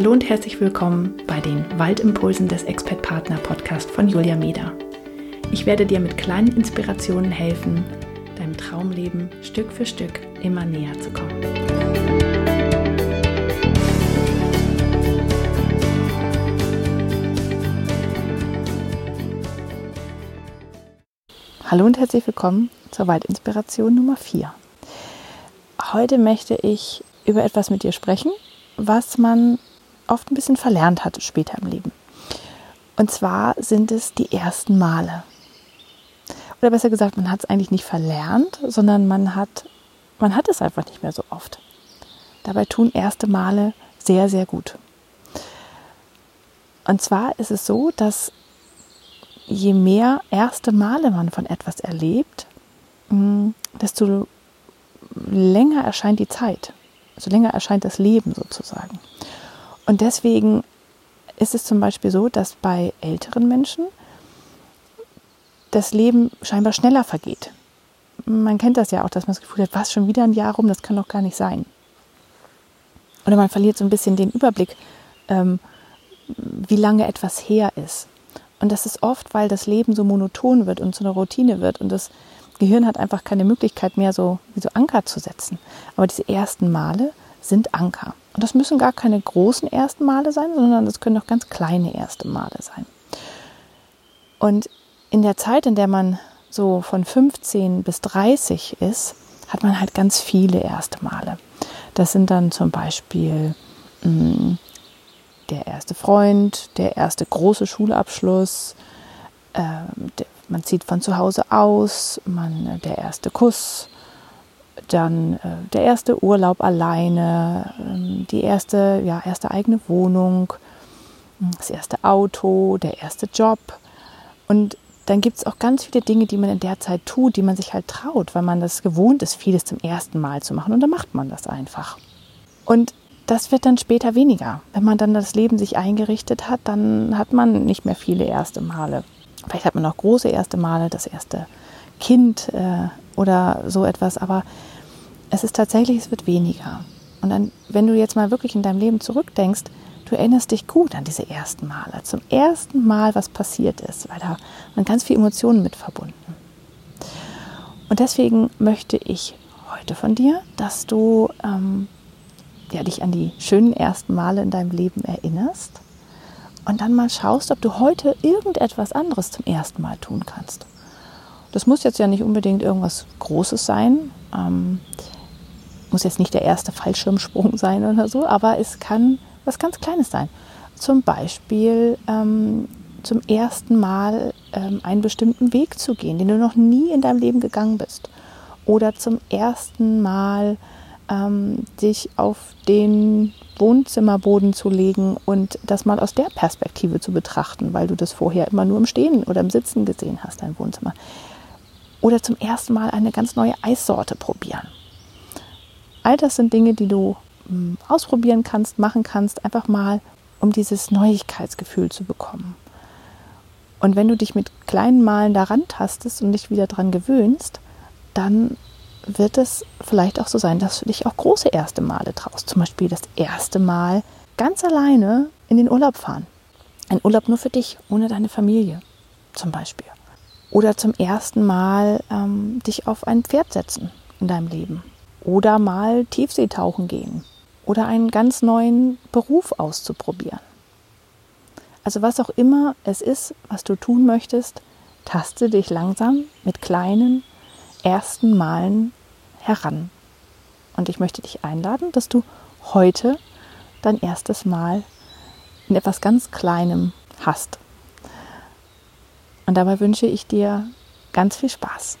Hallo und herzlich willkommen bei den Waldimpulsen des Expert Partner Podcast von Julia Meder. Ich werde dir mit kleinen Inspirationen helfen, deinem Traumleben Stück für Stück immer näher zu kommen. Hallo und herzlich willkommen zur Waldinspiration Nummer 4. Heute möchte ich über etwas mit dir sprechen, was man oft ein bisschen verlernt hat später im Leben. Und zwar sind es die ersten Male. Oder besser gesagt, man hat es eigentlich nicht verlernt, sondern man hat, man hat es einfach nicht mehr so oft. Dabei tun erste Male sehr, sehr gut. Und zwar ist es so, dass je mehr erste Male man von etwas erlebt, mm, desto länger erscheint die Zeit, desto länger erscheint das Leben sozusagen. Und deswegen ist es zum Beispiel so, dass bei älteren Menschen das Leben scheinbar schneller vergeht. Man kennt das ja auch, dass man das Gefühl hat, was schon wieder ein Jahr rum, das kann doch gar nicht sein. Oder man verliert so ein bisschen den Überblick, ähm, wie lange etwas her ist. Und das ist oft, weil das Leben so monoton wird und zu einer Routine wird und das Gehirn hat einfach keine Möglichkeit mehr, so wie so Anker zu setzen. Aber diese ersten Male sind Anker. Und das müssen gar keine großen ersten Male sein, sondern das können auch ganz kleine erste Male sein. Und in der Zeit, in der man so von 15 bis 30 ist, hat man halt ganz viele erste Male. Das sind dann zum Beispiel mh, mm, der erste Freund, der erste große Schulabschluss, äh, der, man zieht von zu Hause aus, man, äh, der erste Kuss, dann äh, der erste Urlaub alleine, äh, die erste, ja, erste eigene Wohnung, das erste Auto, der erste Job. Und dann gibt es auch ganz viele Dinge, die man in der Zeit tut, die man sich halt traut, weil man das gewohnt ist, vieles zum ersten Mal zu machen. Und dann macht man das einfach. Und das wird dann später weniger. Wenn man dann das Leben sich eingerichtet hat, dann hat man nicht mehr viele erste Male. Vielleicht hat man noch große erste Male, das erste Kind äh, oder so etwas, aber es ist tatsächlich, es wird weniger. Und dann, wenn du jetzt mal wirklich in deinem Leben zurückdenkst, du erinnerst dich gut an diese ersten Male, zum ersten Mal, was passiert ist, weil da waren ganz viele Emotionen mit verbunden. Und deswegen möchte ich heute von dir, dass du ähm, ja, dich an die schönen ersten Male in deinem Leben erinnerst und dann mal schaust, ob du heute irgendetwas anderes zum ersten Mal tun kannst. Das muss jetzt ja nicht unbedingt irgendwas Großes sein. Ähm, muss jetzt nicht der erste Fallschirmsprung sein oder so, aber es kann was ganz Kleines sein. Zum Beispiel ähm, zum ersten Mal ähm, einen bestimmten Weg zu gehen, den du noch nie in deinem Leben gegangen bist. Oder zum ersten Mal ähm, dich auf den Wohnzimmerboden zu legen und das mal aus der Perspektive zu betrachten, weil du das vorher immer nur im Stehen oder im Sitzen gesehen hast, dein Wohnzimmer. Oder zum ersten Mal eine ganz neue Eissorte probieren. All das sind Dinge, die du hm, ausprobieren kannst, machen kannst, einfach mal, um dieses Neuigkeitsgefühl zu bekommen. Und wenn du dich mit kleinen Malen daran tastest und dich wieder daran gewöhnst, dann wird es vielleicht auch so sein, dass du dich auch große erste Male traust. Zum Beispiel das erste Mal ganz alleine in den Urlaub fahren. Ein Urlaub nur für dich, ohne deine Familie zum Beispiel. Oder zum ersten Mal ähm, dich auf ein Pferd setzen in deinem Leben. Oder mal Tiefseetauchen gehen. Oder einen ganz neuen Beruf auszuprobieren. Also was auch immer es ist, was du tun möchtest, taste dich langsam mit kleinen ersten Malen heran. Und ich möchte dich einladen, dass du heute dein erstes Mal in etwas ganz Kleinem hast. Und dabei wünsche ich dir ganz viel Spaß.